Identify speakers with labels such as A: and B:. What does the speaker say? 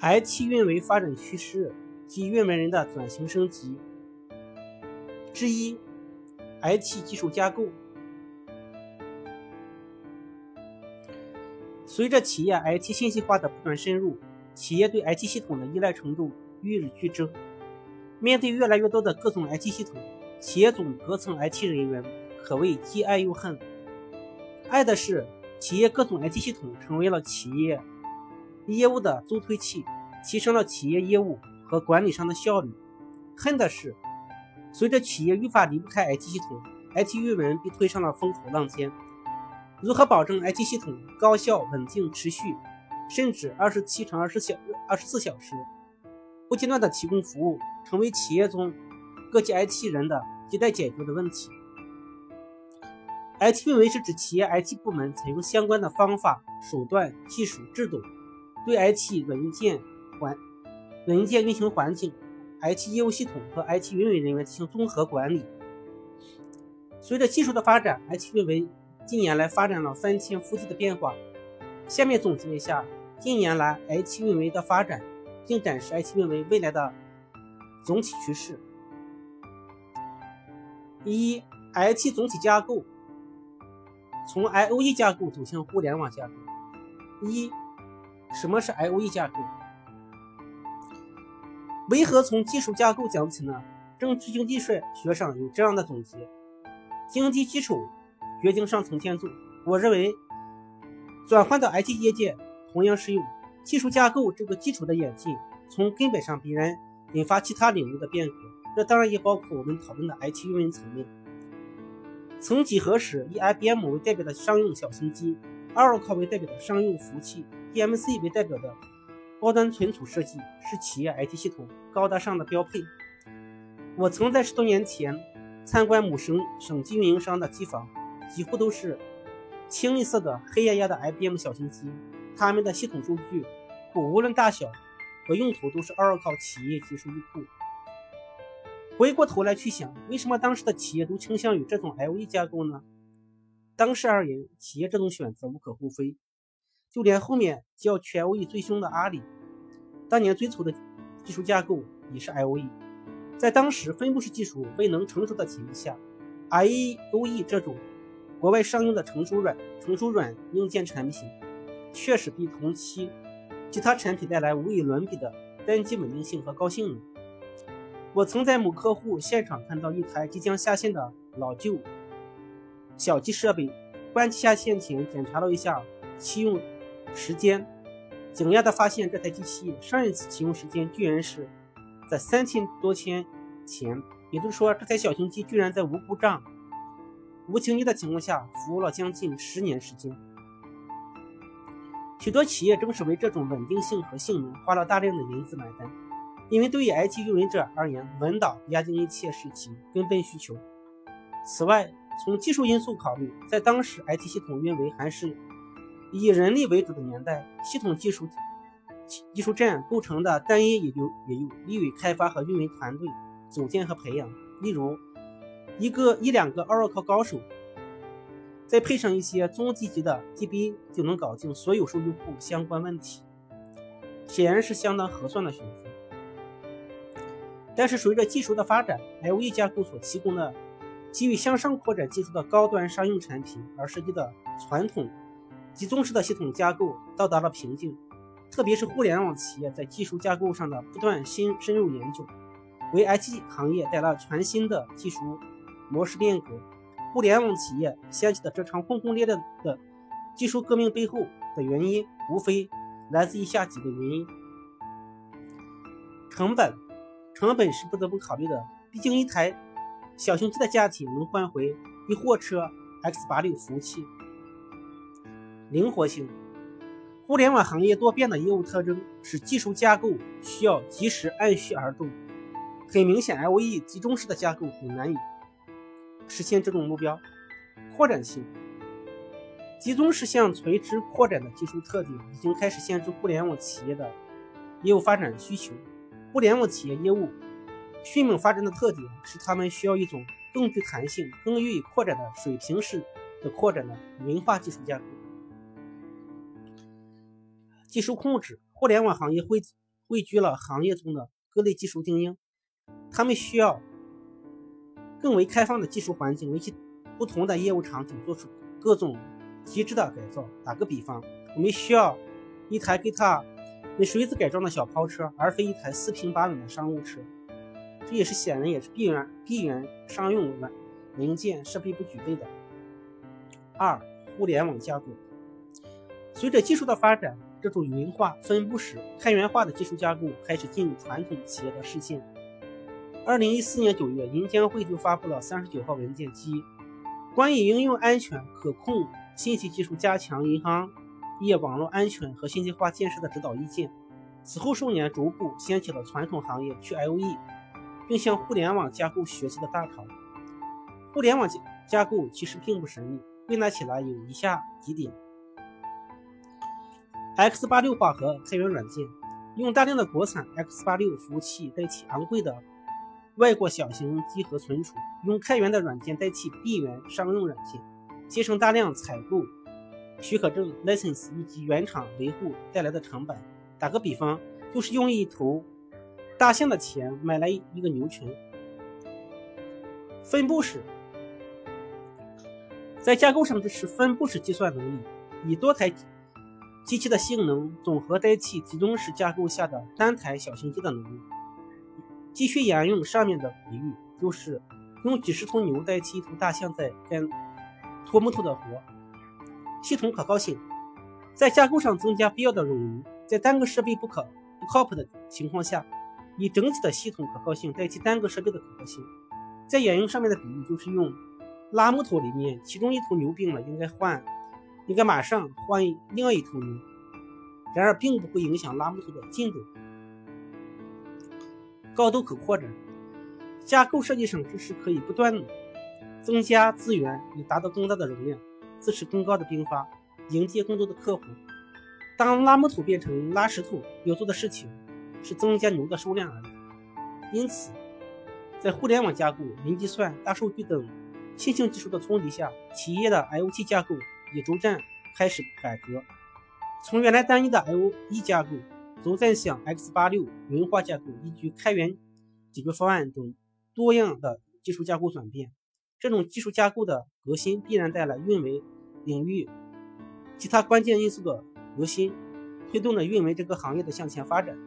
A: IT 运维发展趋势及运维人的转型升级之一，IT 技术架构。随着企业 IT 信息化的不断深入，企业对 IT 系统的依赖程度与日俱增。面对越来越多的各种 IT 系统，企业总隔层 IT 人员可谓既爱又恨。爱的是企业各种 IT 系统成为了企业。业务的助推器，提升了企业业务和管理上的效率。恨的是，随着企业愈发离不开 IT 系统，IT 运维被推上了风口浪尖。如何保证 IT 系统高效、稳定、持续，甚至二十七乘二十小二十四小时不间断的提供服务，成为企业中各级 IT 人的亟待解决的问题。IT 运维是指企业 IT 部门采用相关的方法、手段、技术、制度。对 IT 软件环软件运行环境、IT 业务系统和 IT 运维人员进行综合管理。随着技术的发展，IT 运维近年来发展了翻天覆地的变化。下面总结一下近年来 IT 运维的发展，并展示 IT 运维未来的总体趋势。一、IT 总体架构从 IOE 架构走向互联网架构。一什么是 IOE 架构？为何从技术架构讲起呢？政治经济学学上有这样的总结：经济基础决定上层建筑。我认为，转换到 IT 业界同样适用。技术架构这个基础的演进，从根本上必然引发其他领域的变革。这当然也包括我们讨论的 IT 运营层面。曾几何时，以 IBM 为代表的商用小型机，Oracle 为代表的商用服务器。EMC 为代表的高端存储设计是企业 IT 系统高大上的标配。我曾在十多年前参观某省省级运营商的机房，几乎都是清一色的黑压压的 IBM 小型机，他们的系统数据库无论大小和用途都是 Oracle 企业级数据库。回过头来去想，为什么当时的企业都倾向于这种 IOE 架构呢？当时而言，企业这种选择无可厚非。就连后面叫全 OE 最凶的阿里，当年追求的技术架构也是 IOE。在当时分布式技术未能成熟的前提下，IOE 这种国外商用的成熟软、成熟软硬件产品，确实比同期其他产品带来无与伦比的单机稳定性和高性能。我曾在某客户现场看到一台即将下线的老旧小机设备，关机下线前检查了一下启用。时间，惊讶地发现这台机器上一次启用时间居然是在三千多天前，也就是说，这台小型机居然在无故障、无清机的情况下服务了将近十年时间。许多企业正是为这种稳定性和性能花了大量的银子买单，因为对于 IT 运维者而言，稳档压定一切是其根本需求。此外，从技术因素考虑，在当时 IT 系统运维还是。以人力为主的年代，系统技术技术站构成的单一也就也有利于开发和运维团队组建和培养。例如，一个一两个 Oracle 高手，再配上一些中级级的 DB，就能搞定所有数据库相关问题，显然是相当合算的选择。但是，随着技术的发展，IOE 架构所提供的基于向上扩展技术的高端商用产品而设计的传统。集中式的系统架构到达了瓶颈，特别是互联网企业在技术架构上的不断深深入研究，为 IT 行业带来全新的技术模式变革。互联网企业掀起的这场轰轰烈烈的技术革命背后的原因，无非来自以下几个原因：成本，成本是不得不考虑的，毕竟一台小型机的价钱能换回一货车 X86 服务器。灵活性，互联网行业多变的业务特征使技术架构需要及时按需而动。很明显，IOE 集中式的架构很难以实现这种目标。扩展性，集中式向垂直扩展的技术特点已经开始限制互联网企业的业务发展需求。互联网企业业务迅猛发展的特点是他们需要一种更具弹性、更予以扩展的水平式的扩展的文化技术架构。技术控制，互联网行业汇汇聚了行业中的各类技术精英，他们需要更为开放的技术环境，为其不同的业务场景做出各种极致的改造。打个比方，我们需要一台给他为水子改装的小跑车，而非一台四平八稳的商务车。这也是显然也是必然必然商用软零件设备不具备的。二、互联网架构。随着技术的发展，这种云化、分布式、开源化的技术架构开始进入传统企业的视线。二零一四年九月，银监会就发布了三十九号文件，即《关于应用安全可控信息技术加强银行业网络安全和信息化建设的指导意见》。此后数年，逐步掀起了传统行业去 IOE，并向互联网架构学习的大潮。互联网架架构其实并不神秘，归纳起来有以下几点。X 八六化和开源软件，用大量的国产 X 八六服务器代替昂贵的外国小型机核存储，用开源的软件代替闭源商用软件，节省大量采购许可证 license 以及原厂维护带来的成本。打个比方，就是用一头大象的钱买来一个牛群。分布式，在架构上支持分布式计算能力，以多台。机器的性能总和代替集中式架构下的单台小型机的能力。继续沿用上面的比喻，就是用几十头牛代替一头大象在干拖木头的活。系统可靠性，在架构上增加必要的冗余，在单个设备不可不靠谱的情况下，以整体的系统可靠性代替单个设备的可靠性。在沿用上面的比喻，就是用拉木头里面其中一头牛病了，应该换。应该马上换另外一头牛，然而并不会影响拉木头的进度。高度可扩展，架构设计上支持可以不断增加资源，以达到更大的容量，支持更高的并发，迎接更多的客户。当拉木头变成拉石头，要做的事情是增加牛的数量而已。因此，在互联网架构、云计算、大数据等新兴技术的冲击下，企业的 IoT 架构。也逐渐开始改革，从原来单一的 IoE 架构，逐渐向 X86 云化架构依据开源解决方案等多样的技术架构转变。这种技术架构的革新，必然带来运维领域其他关键因素的革新，推动了运维这个行业的向前发展。